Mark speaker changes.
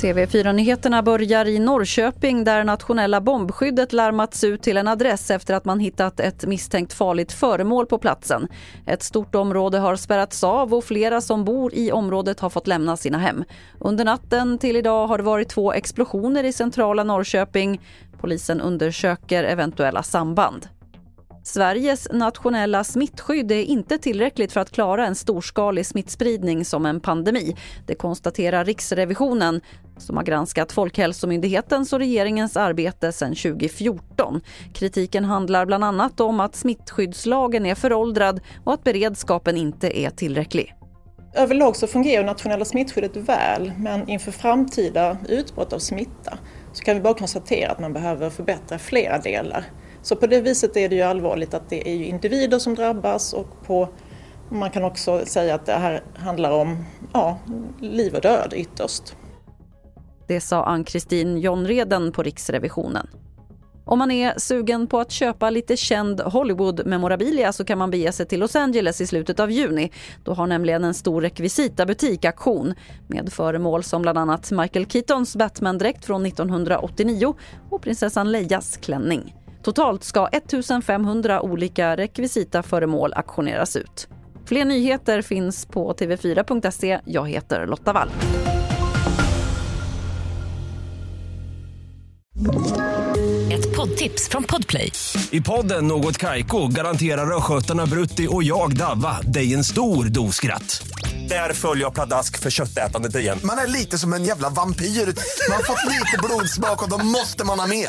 Speaker 1: TV4-nyheterna börjar i Norrköping där nationella bombskyddet larmats ut till en adress efter att man hittat ett misstänkt farligt föremål på platsen. Ett stort område har spärrats av och flera som bor i området har fått lämna sina hem. Under natten till idag har det varit två explosioner i centrala Norrköping. Polisen undersöker eventuella samband. Sveriges nationella smittskydd är inte tillräckligt för att klara en storskalig smittspridning som en pandemi. Det konstaterar Riksrevisionen som har granskat Folkhälsomyndighetens och regeringens arbete sedan 2014. Kritiken handlar bland annat om att smittskyddslagen är föråldrad och att beredskapen inte är tillräcklig.
Speaker 2: Överlag så fungerar nationella smittskyddet väl men inför framtida utbrott av smitta så kan vi bara konstatera att man behöver förbättra flera delar. Så på det viset är det ju allvarligt att det är ju individer som drabbas och på, man kan också säga att det här handlar om ja, liv och död ytterst.
Speaker 1: Det sa Ann-Kristin Jonreden på Riksrevisionen. Om man är sugen på att köpa lite känd Hollywood-memorabilia så kan man bege sig till Los Angeles i slutet av juni. Då har nämligen en stor rekvisitabutik auktion med föremål som bland annat Michael Keatons Batman-dräkt från 1989 och prinsessan Leias klänning. Totalt ska 1500 olika rekvisitaföremål auktioneras ut. Fler nyheter finns på tv4.se. Jag heter Lotta Wall.
Speaker 3: Ett poddtips från Podplay.
Speaker 4: I podden Något Kaiko garanterar östgötarna Brutti och jag, Davva, dig en stor dos skratt. Där följer jag pladask för köttätandet igen.
Speaker 5: Man är lite som en jävla vampyr. Man har fått lite blodsmak och då måste man ha mer.